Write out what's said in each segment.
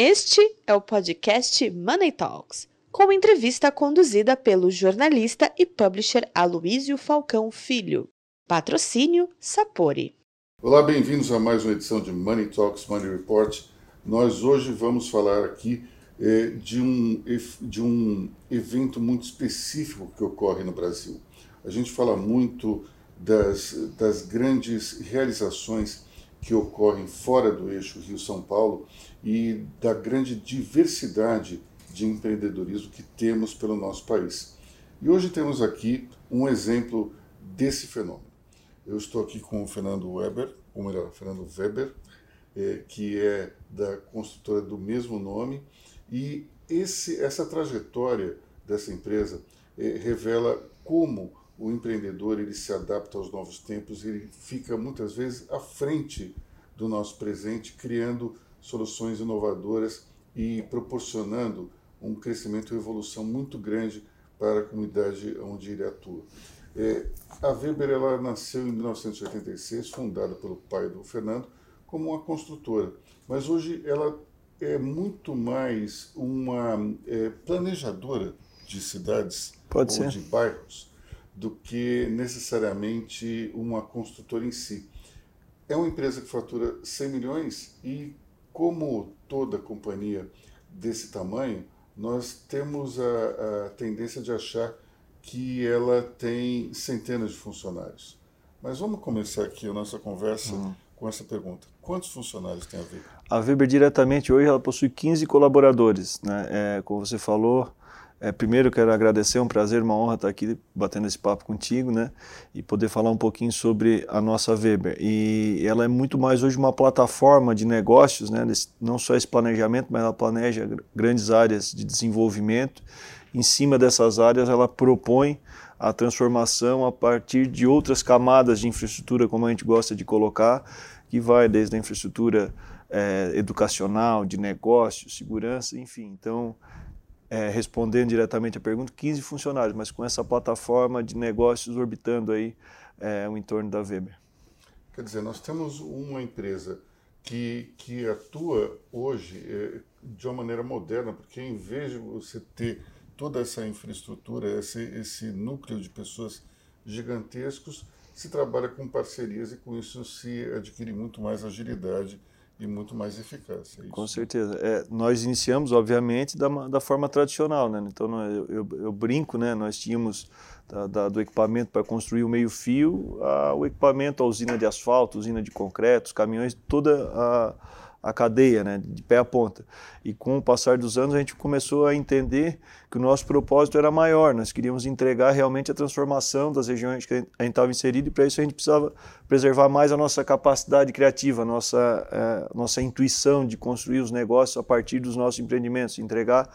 Este é o podcast Money Talks, com entrevista conduzida pelo jornalista e publisher Aloísio Falcão Filho. Patrocínio Sapori. Olá, bem-vindos a mais uma edição de Money Talks Money Report. Nós hoje vamos falar aqui eh, de, um, de um evento muito específico que ocorre no Brasil. A gente fala muito das, das grandes realizações que ocorrem fora do eixo Rio-São Paulo e da grande diversidade de empreendedorismo que temos pelo nosso país. E hoje temos aqui um exemplo desse fenômeno. Eu estou aqui com o Fernando Weber, ou melhor, Fernando Weber, é, que é da construtora do mesmo nome, e esse, essa trajetória dessa empresa é, revela como o empreendedor ele se adapta aos novos tempos, ele fica muitas vezes à frente do nosso presente, criando soluções inovadoras e proporcionando um crescimento e evolução muito grande para a comunidade onde ele atua. É, a Weber ela nasceu em 1986, fundada pelo pai do Fernando, como uma construtora, mas hoje ela é muito mais uma é, planejadora de cidades Pode ou ser. de bairros do que necessariamente uma construtora em si. É uma empresa que fatura 100 milhões e, como toda companhia desse tamanho, nós temos a, a tendência de achar que ela tem centenas de funcionários. Mas vamos começar aqui a nossa conversa Uhum. com essa pergunta: quantos funcionários tem a Weber? A Weber diretamente hoje ela possui 15 colaboradores, né? É, como você falou, é, primeiro quero agradecer, é um prazer, uma honra estar aqui batendo esse papo contigo, né? E poder falar um pouquinho sobre a nossa Weber. E ela é muito mais hoje uma plataforma de negócios, né? Não só esse planejamento, mas ela planeja gr- grandes áreas de desenvolvimento. Em cima dessas áreas, ela propõe a transformação a partir de outras camadas de infraestrutura, como a gente gosta de colocar, que vai desde a infraestrutura eh, educacional, de negócios, segurança, enfim. Então, eh, respondendo diretamente à pergunta, 15 funcionários, mas com essa plataforma de negócios orbitando aí eh, o entorno da Weber. Quer dizer, nós temos uma empresa que, que atua hoje eh, de uma maneira moderna, porque em vez de você ter toda essa infraestrutura, esse, esse núcleo de pessoas gigantescos, se trabalha com parcerias e com isso se adquire muito mais agilidade e muito mais eficácia. É Com isso. certeza. É, nós iniciamos, obviamente, da, da forma tradicional, né? Então, eu, eu, eu brinco, né? Nós tínhamos da- da- do equipamento para construir o meio-fio, ao equipamento, a usina de asfalto, usina de concreto, os caminhões, toda a, a cadeia, né? De pé a ponta. E com o passar dos anos, a gente começou a entender que o nosso propósito era maior. Nós queríamos entregar realmente a transformação das regiões que a gente estava inserido e para isso a gente precisava preservar mais a nossa capacidade criativa, a nossa, eh, nossa intuição de construir os negócios a partir dos nossos empreendimentos, entregar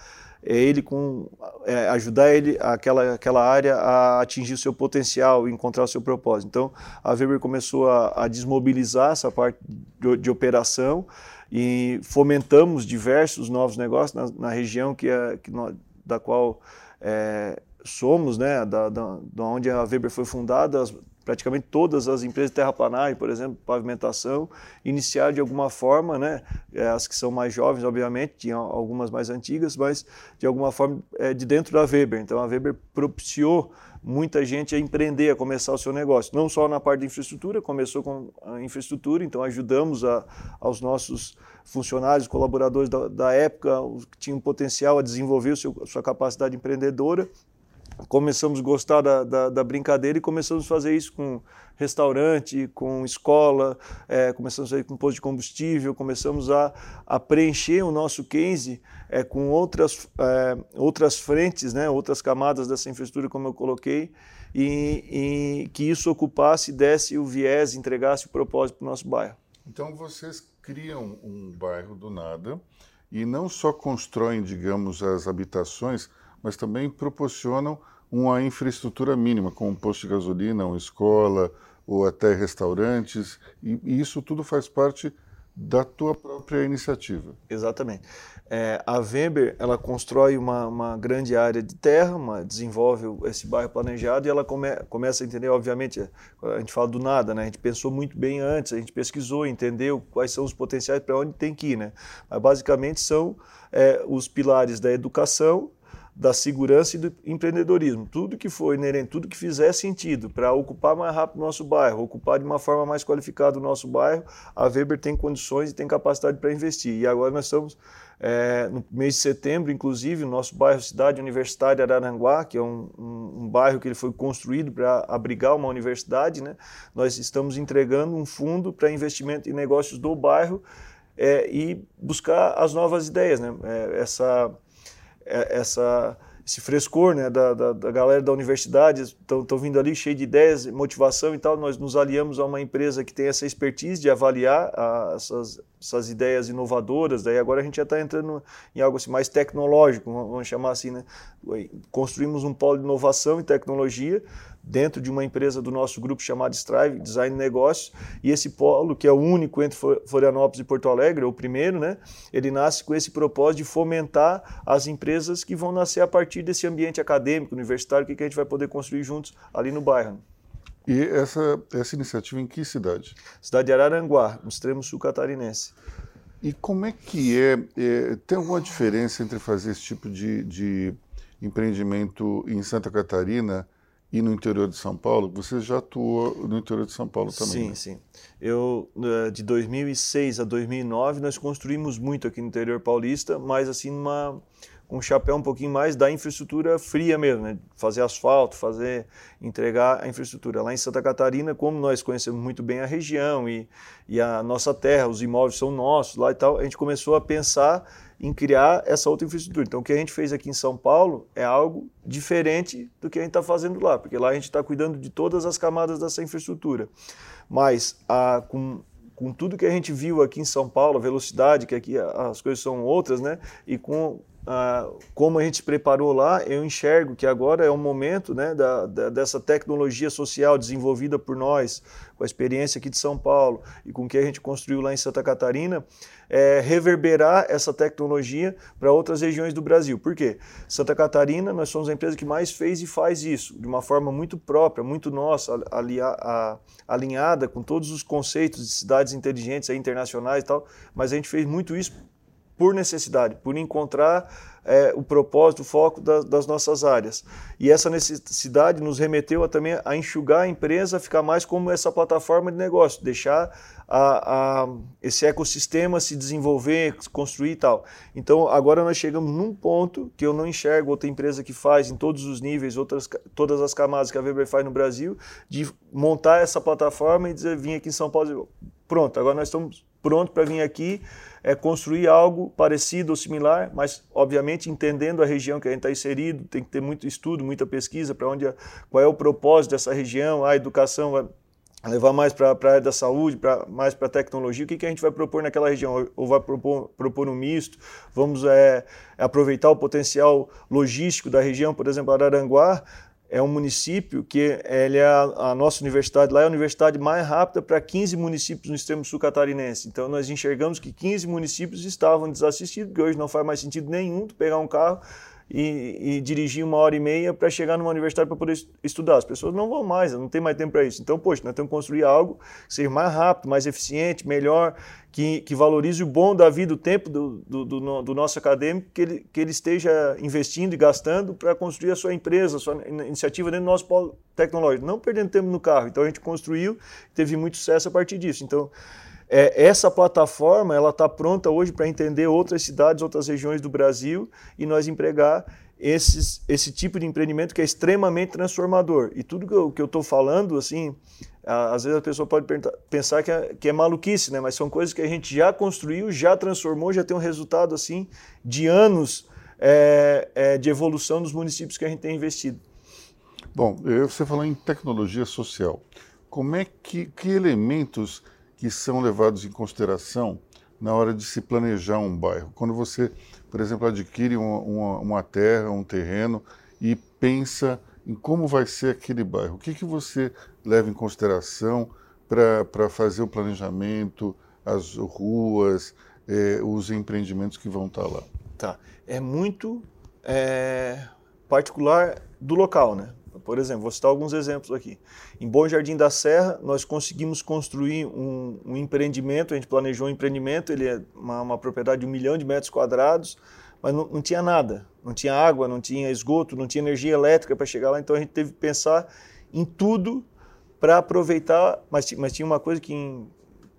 eh, ele com eh, ajudar ele aquela aquela área a atingir o seu potencial, encontrar o seu propósito. Então a Weber começou a, a desmobilizar essa parte de, de operação e fomentamos diversos novos negócios na, na região que, é, que nós, da qual eh, somos, né, da, da, da onde a Weber foi fundada, as- praticamente todas as empresas de terraplanagem, por exemplo, pavimentação, iniciaram de alguma forma, né, eh, as que são mais jovens, obviamente, tinham algumas mais antigas, mas de alguma forma eh, de dentro da Weber. Então a Weber propiciou muita gente a empreender, a começar o seu negócio. Não só na parte de infraestrutura, começou com a infraestrutura, então ajudamos a, aos nossos funcionários, colaboradores da, da época, que tinham potencial a desenvolver o seu, a sua capacidade empreendedora. Começamos a gostar da, da, da brincadeira e começamos a fazer isso com restaurante, com escola, eh, começamos a fazer com posto de combustível, começamos a, a preencher o nosso case eh, com outras, eh, outras frentes, né, outras camadas dessa infraestrutura, como eu coloquei, e, e que isso ocupasse, desse o viés, entregasse o propósito para o nosso bairro. Então vocês criam um bairro do nada e não só constroem, digamos, as habitações, mas também proporcionam uma infraestrutura mínima, como um posto de gasolina, uma escola ou até restaurantes, e, e isso tudo faz parte da tua própria iniciativa. Exatamente. É, a Weber ela constrói uma, uma, grande área de terra, uma, desenvolve esse bairro planejado e ela come, começa a entender, obviamente, a gente fala do nada, né? A gente pensou muito bem antes, a gente pesquisou, entendeu quais são os potenciais para onde tem que ir, né? Mas basicamente são é, os pilares da educação, da segurança e do empreendedorismo. Tudo que for inerente, tudo que fizer sentido para ocupar mais rápido o nosso bairro, ocupar de uma forma mais qualificada o nosso bairro, a Weber tem condições e tem capacidade para investir. E agora nós estamos é, no mês de setembro, inclusive, o nosso bairro Cidade Universitária Araranguá, que é um, um, um bairro que ele foi construído para abrigar uma universidade, né? nós estamos entregando um fundo para investimento em negócios do bairro é, e buscar as novas ideias. Né? É, essa essa, esse frescor né, da, da, da galera da universidade, estão vindo ali cheio de ideias, motivação e tal. Nós nos aliamos a uma empresa que tem essa expertise de avaliar a, essas, essas ideias inovadoras. Daí agora a gente já está entrando em algo assim, mais tecnológico, vamos chamar assim. Né? Construímos um polo de inovação e tecnologia dentro de uma empresa do nosso grupo chamada Strive Design Negócios, e esse polo, que é o único entre Florianópolis e Porto Alegre, o primeiro, né, ele nasce com esse propósito de fomentar as empresas que vão nascer a partir desse ambiente acadêmico, universitário, que a gente vai poder construir juntos ali no bairro. E essa, essa iniciativa em que cidade? Cidade de Araranguá, no extremo sul catarinense. E como é que é, é tem alguma diferença entre fazer esse tipo de, de empreendimento em Santa Catarina e no interior de São Paulo, você já atuou no interior de São Paulo também. Sim, né? sim. Eu eh, de 2006 a 2009 nós construímos muito aqui no interior paulista, mas assim numa um chapéu um pouquinho mais da infraestrutura fria mesmo, né? fazer asfalto, fazer entregar a infraestrutura. Lá em Santa Catarina, como nós conhecemos muito bem a região e, e a nossa terra, os imóveis são nossos lá e tal, a gente começou a pensar em criar essa outra infraestrutura. Então, o que a gente fez aqui em São Paulo é algo diferente do que a gente está fazendo lá, porque lá a gente está cuidando de todas as camadas dessa infraestrutura. Mas, a, com, com tudo que a gente viu aqui em São Paulo, a velocidade, que aqui as coisas são outras, né? E com ah, como a gente preparou lá, eu enxergo que agora é o momento né, da, da, dessa tecnologia social desenvolvida por nós, com a experiência aqui de São Paulo e com o que a gente construiu lá em Santa Catarina, é, reverberar essa tecnologia para outras regiões do Brasil. Por quê? Santa Catarina, nós somos a empresa que mais fez e faz isso, de uma forma muito própria, muito nossa, alia, a, alinhada com todos os conceitos de cidades inteligentes internacionais e tal, mas a gente fez muito isso por necessidade, por encontrar é, o propósito, o foco da, das nossas áreas. E essa necessidade nos remeteu a, também a enxugar a empresa, a ficar mais como essa plataforma de negócio, deixar a, a, esse ecossistema se desenvolver, construir e tal. Então, agora nós chegamos num ponto que eu não enxergo outra empresa que faz em todos os níveis, outras, todas as camadas que a Weber faz no Brasil, de montar essa plataforma e dizer, vim aqui em São Paulo, pronto, agora nós estamos prontos para vir aqui é, construir algo parecido ou similar, mas obviamente entendendo a região que a gente está inserido, tem que ter muito estudo, muita pesquisa para onde, qual é o propósito dessa região, a educação vai levar mais para a área da saúde, pra, mais para a tecnologia, o que, que a gente vai propor naquela região? Ou vai propor, propor um misto? Vamos é, aproveitar o potencial logístico da região, por exemplo, Araranguá, é um município que ele é a, nossa universidade lá é a universidade mais rápida para 15 municípios no extremo sul catarinense. Então nós enxergamos que 15 municípios estavam desassistidos, porque hoje não faz mais sentido nenhum pegar um carro e, e, dirigir uma hora e meia para chegar numa universidade para poder estudar. As pessoas não vão mais, não tem mais tempo para isso. Então, poxa, nós temos que construir algo que seja mais rápido, mais eficiente, melhor, que, que valorize o bom da vida, o tempo do, do, do, do nosso acadêmico, que ele, que ele esteja investindo e gastando para construir a sua empresa, a sua iniciativa dentro do nosso polo tecnológico, não perdendo tempo no carro. Então, a gente construiu, teve muito sucesso a partir disso. Então, é, essa plataforma ela está pronta hoje para entender outras cidades, outras regiões do Brasil e nós empregar esses, esse tipo de empreendimento que é extremamente transformador. E tudo que eu estou falando, assim, às vezes a pessoa pode pensar que é, que é maluquice, né? mas são coisas que a gente já construiu, já transformou, já tem um resultado assim de anos é, é, de evolução dos municípios que a gente tem investido. Bom, você falou em tecnologia social. Como é que, que elementos que são levados em consideração na hora de se planejar um bairro. Quando você, por exemplo, adquire uma, uma, uma terra, um terreno e pensa em como vai ser aquele bairro, o que, que você leva em consideração para fazer o planejamento, as ruas, é, os empreendimentos que vão estar lá? Tá. É muito é, particular do local, né? Por exemplo, vou citar alguns exemplos aqui. Em Bom Jardim da Serra, nós conseguimos construir um, um empreendimento, a gente planejou um empreendimento, ele é uma, uma propriedade de um milhão de metros quadrados, mas não, não, tinha nada. Não tinha água, não tinha esgoto, não tinha energia elétrica para chegar lá, então a gente teve que pensar em tudo para aproveitar, mas, mas tinha uma coisa que em,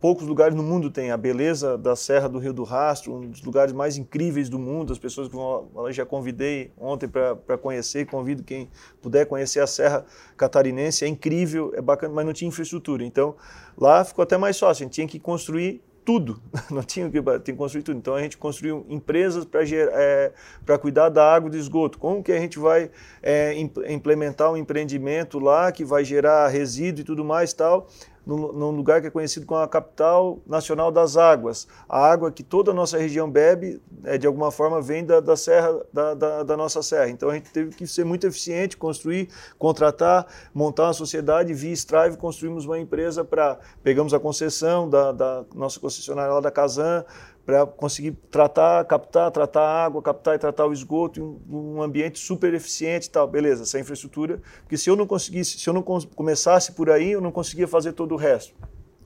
poucos lugares no mundo tem. A beleza da Serra do Rio do Rastro, um dos lugares mais incríveis do mundo. As pessoas que vão, eu já convidei ontem para conhecer, convido quem puder conhecer a Serra Catarinense. É incrível, é bacana, mas não tinha infraestrutura. Então lá ficou até mais fácil. A gente tinha que construir tudo, não tinha que, tinha que construir tudo. Então a gente construiu empresas para é, cuidar da água e do esgoto. Como que a gente vai é, implementar um empreendimento lá que vai gerar resíduo e tudo mais tal? Num, lugar que é conhecido como a capital nacional das águas. A água que toda a nossa região bebe, é, de alguma forma, vem da, da serra, da, da, da, nossa serra. Então a gente teve que ser muito eficiente, construir, contratar, montar uma sociedade, via Strive, construímos uma empresa para. Pegamos a concessão da, da nossa concessionária lá da Casan, para conseguir tratar, captar, tratar a água, captar e tratar o esgoto um, um ambiente super eficiente e tal. Beleza, essa infraestrutura. Porque se eu não conseguisse, se eu não começasse por aí, eu não conseguia fazer todo o resto.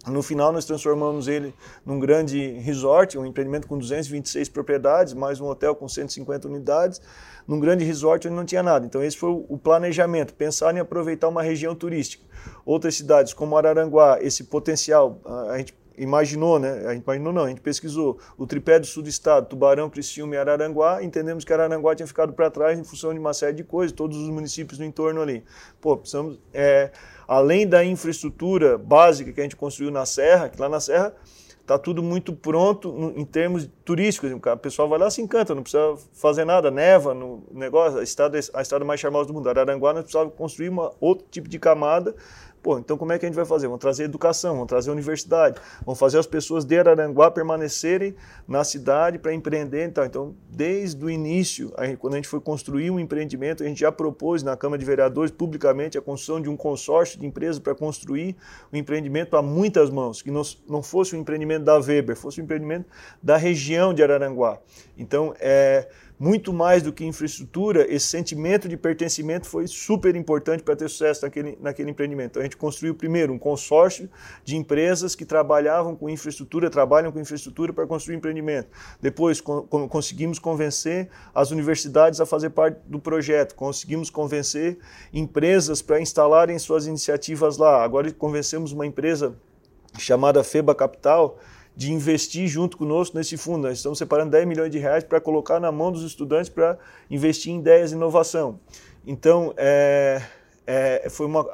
No final, nós transformamos ele num grande resort, um empreendimento com 226 propriedades, mais um hotel com 150 unidades, num grande resort onde não tinha nada. Então, esse foi o planejamento, pensar em aproveitar uma região turística. Outras cidades, como Araranguá, esse potencial, a gente imaginou, né? A gente imaginou não, a gente pesquisou o tripé do sul do estado, Tubarão, Criciúma e Araranguá, entendemos que Araranguá tinha ficado para trás em função de uma série de coisas, todos os municípios no entorno ali. Pô, precisamos, é, além da infraestrutura básica que a gente construiu na Serra, que lá na Serra está tudo muito pronto em termos turísticos. O pessoal vai lá se encanta, não precisa fazer nada, neva no negócio, a estrada, a estrada mais charmosa do mundo. Araranguá nós precisávamos construir uma, outro tipo de camada Pô, então como é que a gente vai fazer? Vamos trazer educação, vamos trazer universidade, vamos fazer as pessoas de Araranguá permanecerem na cidade para empreender. Então, então, desde o início, a gente, quando a gente foi construir um empreendimento, a gente já propôs na Câmara de Vereadores publicamente a construção de um consórcio de empresas para construir o um empreendimento a muitas mãos, que não, não fosse um empreendimento da Weber, fosse um empreendimento da região de Araranguá. Então, é muito mais do que infraestrutura, esse sentimento de pertencimento foi super importante para ter sucesso naquele, naquele empreendimento. Então, a gente construiu primeiro um consórcio de empresas que trabalhavam com infraestrutura, trabalham com infraestrutura para construir empreendimento. Depois co conseguimos convencer as universidades a fazer parte do projeto, conseguimos convencer empresas para instalarem suas iniciativas lá. Agora convencemos uma empresa chamada FEBA Capital, de investir junto conosco nesse fundo. Nós estamos separando 10 milhões de reais para colocar na mão dos estudantes para investir em ideias e inovação. Então, é, é, foi uma,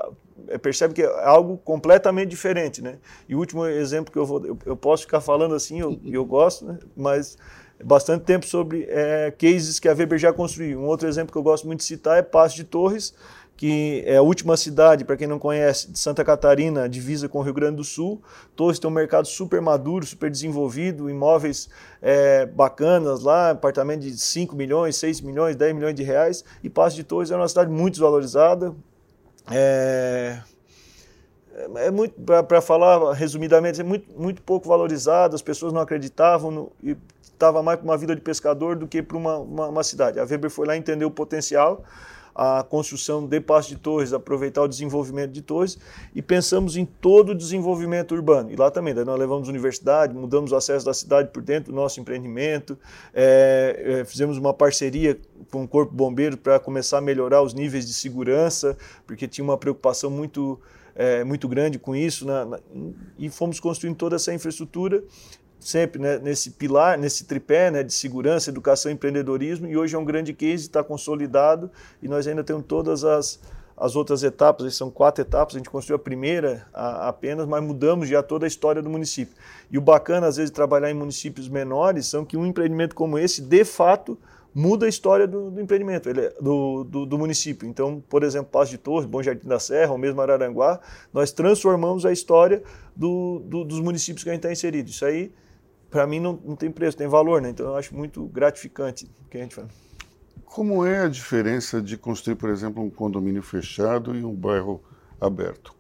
é, percebe que é algo completamente diferente, né? E o último exemplo que eu vou, eu, eu posso ficar falando assim, eu, eu gosto, né? mas bastante tempo sobre é, cases que a Weber já construiu. Um outro exemplo que eu gosto muito de citar é Passo de Torres, que é a última cidade, para quem não conhece, de Santa Catarina, divisa com o Rio Grande do Sul. Torres tem um mercado super maduro, super desenvolvido, imóveis é, bacanas lá, apartamento de 5 milhões, 6 milhões, 10 milhões de reais. E Passo de Torres é uma cidade muito desvalorizada. É, é muito, para falar resumidamente, é muito, muito pouco valorizada, as pessoas não acreditavam no, e estava mais para uma vida de pescador do que para uma, uma, uma cidade. A Weber foi lá entender o potencial a construção de Passo de Torres, aproveitar o desenvolvimento de Torres e pensamos em todo o desenvolvimento urbano. E lá também, nós levamos universidade, mudamos o acesso da cidade por dentro do nosso empreendimento, é, é, fizemos uma parceria com o Corpo Bombeiro para começar a melhorar os níveis de segurança, porque tinha uma preocupação muito é, muito grande com isso, na, e fomos construindo toda essa infraestrutura sempre né, nesse pilar, nesse tripé né, de segurança, educação e empreendedorismo, e hoje é um grande case, está consolidado, e nós ainda temos todas as, as outras etapas, são quatro etapas, a gente construiu a primeira a, apenas, mas mudamos já toda a história do município. E o bacana, às vezes, de trabalhar em municípios menores, são que um empreendimento como esse, de fato, muda a história do, do empreendimento, é, do, do, do, município. Então, por exemplo, Passo de Torres, Bom Jardim da Serra, ou mesmo Araranguá, nós transformamos a história do, dos municípios que a gente está inserido. Isso aí para mim não, não tem preço, tem valor, né? Então eu acho muito gratificante o que a gente faz. Como é a diferença de construir, por exemplo, um condomínio fechado e um bairro aberto?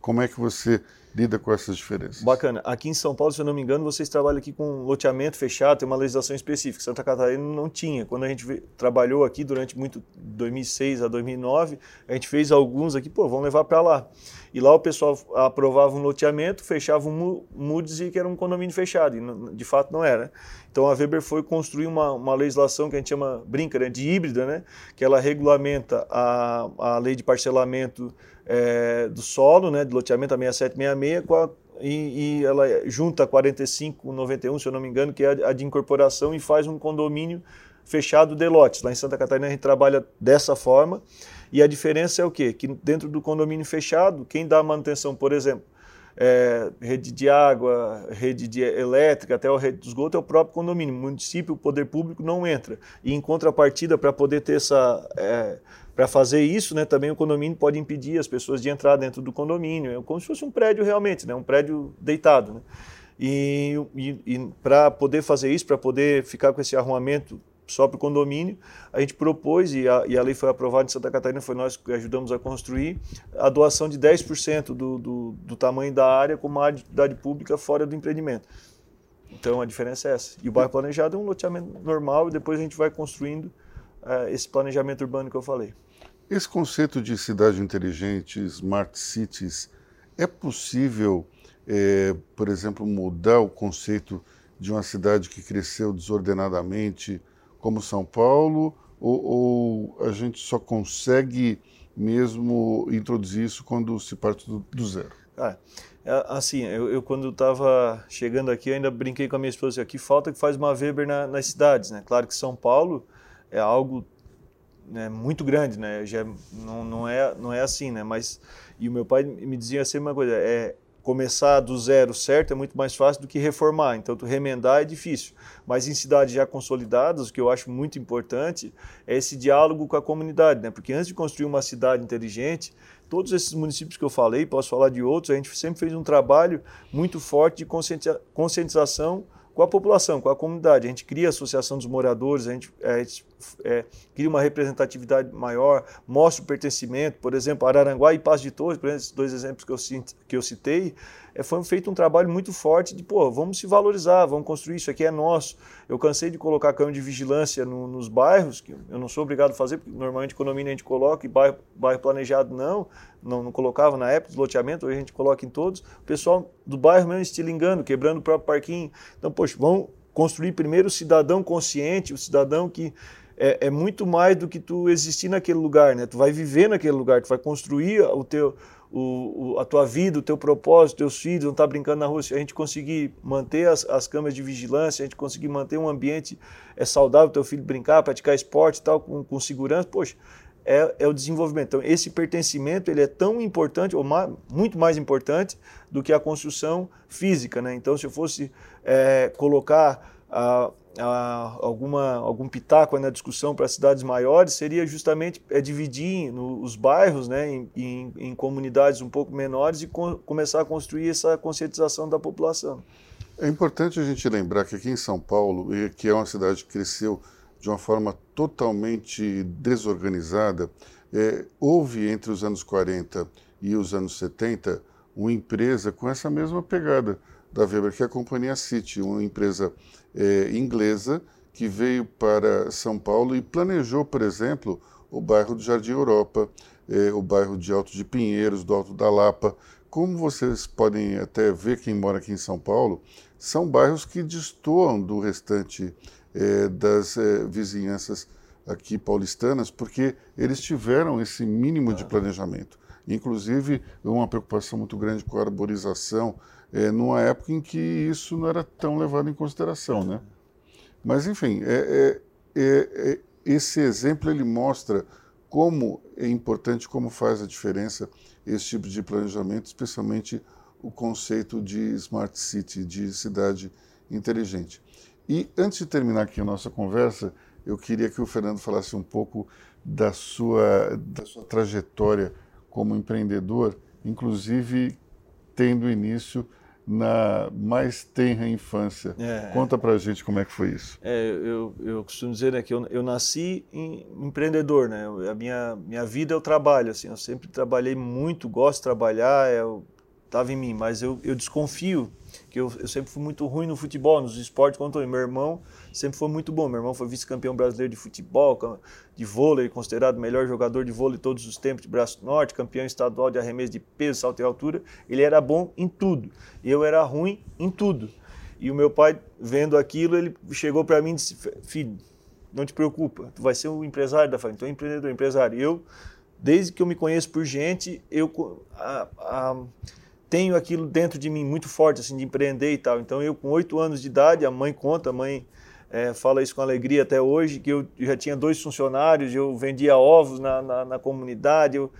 Como é que você lida com essas diferenças? Bacana. Aqui em São Paulo, se eu não me engano, vocês trabalham aqui com loteamento fechado, tem uma legislação específica. Santa Catarina não tinha. Quando a gente trabalhou aqui durante muito 2006 a 2009, a gente fez alguns aqui, pô, vamos levar para lá. E lá o pessoal aprovava um loteamento, fechava um MU, dizia que era um condomínio fechado, e de fato não era. Então a Weber foi construir uma, uma legislação que a gente chama, brinca, né, de híbrida, né, que ela regulamenta a, a lei de parcelamento é, do solo, né, de loteamento a 6766, com a, e, e, ela junta a 4591, se eu não me engano, que é a, a de incorporação e faz um condomínio fechado de lotes. Lá em Santa Catarina a gente trabalha dessa forma. E a diferença é o quê? Que dentro do condomínio fechado, quem dá a manutenção, por exemplo, é, rede de água, rede de elétrica, até a rede de esgoto é o próprio condomínio. O município, o poder público não entra. E em contrapartida, para poder ter essa. É, para fazer isso, né, também o condomínio pode impedir as pessoas de entrar dentro do condomínio. É como se fosse um prédio realmente, né, um prédio deitado. Né? E, e, e para poder fazer isso, para poder ficar com esse arrumamento só para o condomínio, a gente propôs, e a, e a, lei foi aprovada em Santa Catarina, foi nós que ajudamos a construir, a doação de 10% do, do, do tamanho da área como área de atividade pública fora do empreendimento. Então a diferença é essa. E o bairro planejado é um loteamento normal e depois a gente vai construindo uh, esse planejamento urbano que eu falei. Esse conceito de cidade inteligente, smart cities, é possível, é, por exemplo, mudar o conceito de uma cidade que cresceu desordenadamente, como São Paulo, ou, ou a gente só consegue mesmo introduzir isso quando se parte do, do zero? Ah, assim, eu, eu quando estava chegando aqui, ainda brinquei com a minha esposa aqui, falta que faz uma Weber na, nas cidades, né? Claro que São Paulo é algo né, muito grande, né? Já não, não é não é assim, né? Mas e o meu pai me dizia sempre uma coisa, é começar do zero certo é muito mais fácil do que reformar. Então, tu remendar é difícil. Mas em cidades já consolidadas, o que eu acho muito importante é esse diálogo com a comunidade, né? Porque antes de construir uma cidade inteligente, todos esses municípios que eu falei, posso falar de outros, a gente sempre fez um trabalho muito forte de conscientização com a população, com a comunidade. A gente cria a associação dos moradores, a gente, a gente é, cria uma representatividade maior, mostra o pertencimento. Por exemplo, Araranguá e Paz de Torres, por exemplo, esses dois exemplos que eu, que eu citei, é, foi feito um trabalho muito forte de, pô, vamos se valorizar, vamos construir, isso aqui é nosso. Eu cansei de colocar câmera de vigilância no, nos bairros, que eu não sou obrigado a fazer, porque normalmente condomínio a gente coloca e bairro, bairro planejado não, não, não colocava na época, desloteamento, hoje a gente coloca em todos. O pessoal do bairro mesmo estilingando, quebrando o próprio parquinho. Então, poxa, vamos construir primeiro o cidadão consciente, o cidadão que é, é, muito mais do que tu existir naquele lugar, né? Tu vai viver naquele lugar, tu vai construir o teu, o, o, a tua vida, o teu propósito, teus filhos, não tá brincando na rua. Se a gente conseguir manter as, as câmeras de vigilância, a gente conseguir manter um ambiente é saudável, teu filho brincar, praticar esporte e tal, com, com segurança, poxa, é, é, o desenvolvimento. Então, esse pertencimento ele é tão importante, ou muito mais importante, do que a construção física. Né? Então, se eu fosse é, colocar a alguma, algum pitaco na discussão para cidades maiores seria justamente é, dividir no, os bairros né, em, em, em, comunidades um pouco menores e co começar a construir essa conscientização da população. É importante a gente lembrar que aqui em São Paulo, que é uma cidade que cresceu de uma forma totalmente desorganizada, é, houve entre os anos 40 e os anos 70 uma empresa com essa mesma pegada da Weber, que é a Companhia City, uma empresa é, inglesa que veio para São Paulo e planejou, por exemplo, o bairro do Jardim Europa, é, o bairro de Alto de Pinheiros, do Alto da Lapa. Como vocês podem até ver, quem mora aqui em São Paulo, são bairros que destoam do restante é, das é, vizinhanças aqui paulistanas, porque eles tiveram esse mínimo de planejamento. Inclusive, uma preocupação muito grande com a arborização, é, numa época em que isso não era tão levado em consideração, né? Mas, enfim, é, é, é, é, esse exemplo ele mostra como é importante, como faz a diferença esse tipo de planejamento, especialmente o conceito de smart city, de cidade inteligente. E antes de terminar aqui a nossa conversa, eu queria que o Fernando falasse um pouco da sua, da sua trajetória como empreendedor, inclusive tendo início na mais tenra infância. É. Conta pra gente como é que foi isso. É, eu, eu costumo dizer né, que eu, eu nasci em, empreendedor, né? A minha, minha vida é o trabalho, assim, eu sempre trabalhei muito, gosto de trabalhar, eu, é estava em mim, mas eu, eu desconfio que eu, eu, sempre fui muito ruim no futebol, nos esportes quanto eu. Meu irmão sempre foi muito bom. Meu irmão foi vice-campeão brasileiro de futebol, de vôlei, considerado o melhor jogador de vôlei todos os tempos de Braço Norte, campeão estadual de arremesso de peso, salto e altura. Ele era bom em tudo. E eu era ruim em tudo. E o meu pai, vendo aquilo, ele chegou para mim e disse: Filho, não te preocupa, tu vai ser o empresário da família, é empreendedor, empresário. Eu, desde que eu me conheço por gente, eu. A, a, tenho aquilo dentro de mim muito forte, assim, de empreender e tal. Então, eu com oito anos de idade, a mãe conta, a mãe é, fala isso com alegria até hoje, que eu já tinha dois funcionários, eu vendia ovos na, na, na comunidade, eu,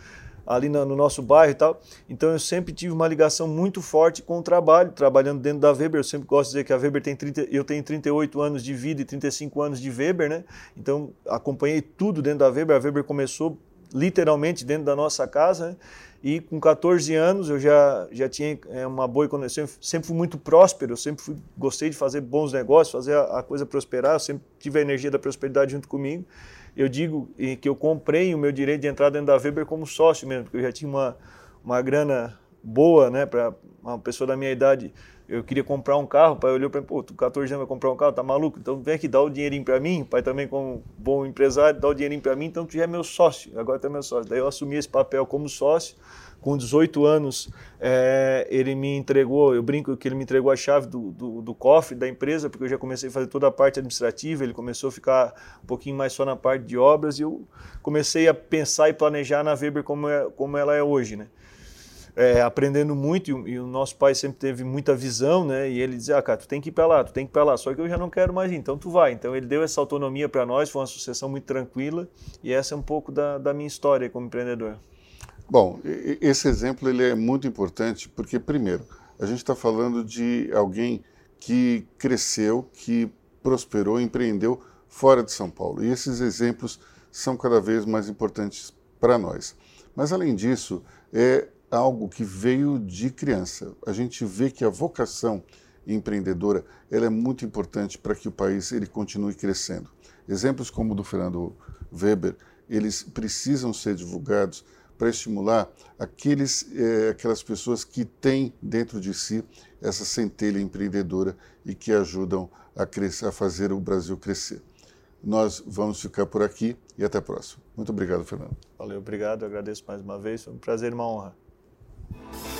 ali no, no, nosso bairro e tal. Então, eu sempre tive uma ligação muito forte com o trabalho, trabalhando dentro da Weber. Eu sempre gosto de dizer que a Weber tem 30, eu tenho 38 anos de vida e 35 anos de Weber, né? Então, acompanhei tudo dentro da Weber. A Weber começou literalmente dentro da nossa casa, né? E com 14 anos eu já, já tinha é, uma boa economia, sempre, fui muito próspero, eu sempre fui, gostei de fazer bons negócios, fazer a, a, coisa prosperar, eu sempre tive a energia da prosperidade junto comigo. Eu digo que eu comprei o meu direito de entrar dentro da Weber como sócio mesmo, porque eu já tinha uma, uma grana boa, né, para uma pessoa da minha idade eu queria comprar um carro, o pai olhou para mim, pô, tu 14 anos vai comprar um carro, tá maluco? Então vem aqui, dá o dinheirinho para mim, o pai também como bom empresário, dá o dinheirinho para mim, então tu já é meu sócio, agora tu é meu sócio. Daí eu assumi esse papel como sócio, com 18 anos é, ele me entregou, eu brinco que ele me entregou a chave do, do, do, cofre da empresa, porque eu já comecei a fazer toda a parte administrativa, ele começou a ficar um pouquinho mais só na parte de obras, e eu comecei a pensar e planejar na Weber como, é, como ela é hoje, né? É, aprendendo muito e, e, o nosso pai sempre teve muita visão, né? E ele dizia, ah, cara, tu tem que ir para lá, tu tem que ir para lá. Só que eu já não quero mais ir, então tu vai. Então ele deu essa autonomia para nós, foi uma sucessão muito tranquila e essa é um pouco da, da minha história como empreendedor. Bom, esse exemplo ele é muito importante porque primeiro a gente está falando de alguém que cresceu, que prosperou, empreendeu fora de São Paulo. E esses exemplos são cada vez mais importantes para nós. Mas além disso, é, algo que veio de criança. A gente vê que a vocação empreendedora ela é muito importante para que o país ele continue crescendo. Exemplos como o do Fernando Weber, eles precisam ser divulgados para estimular aqueles, é, aquelas pessoas que têm dentro de si essa centelha empreendedora e que ajudam a, crescer, a fazer o Brasil crescer. Nós vamos ficar por aqui e até a próxima. Muito obrigado, Fernando. Valeu, obrigado. Agradeço mais uma vez. Foi um prazer e uma honra. Thank you.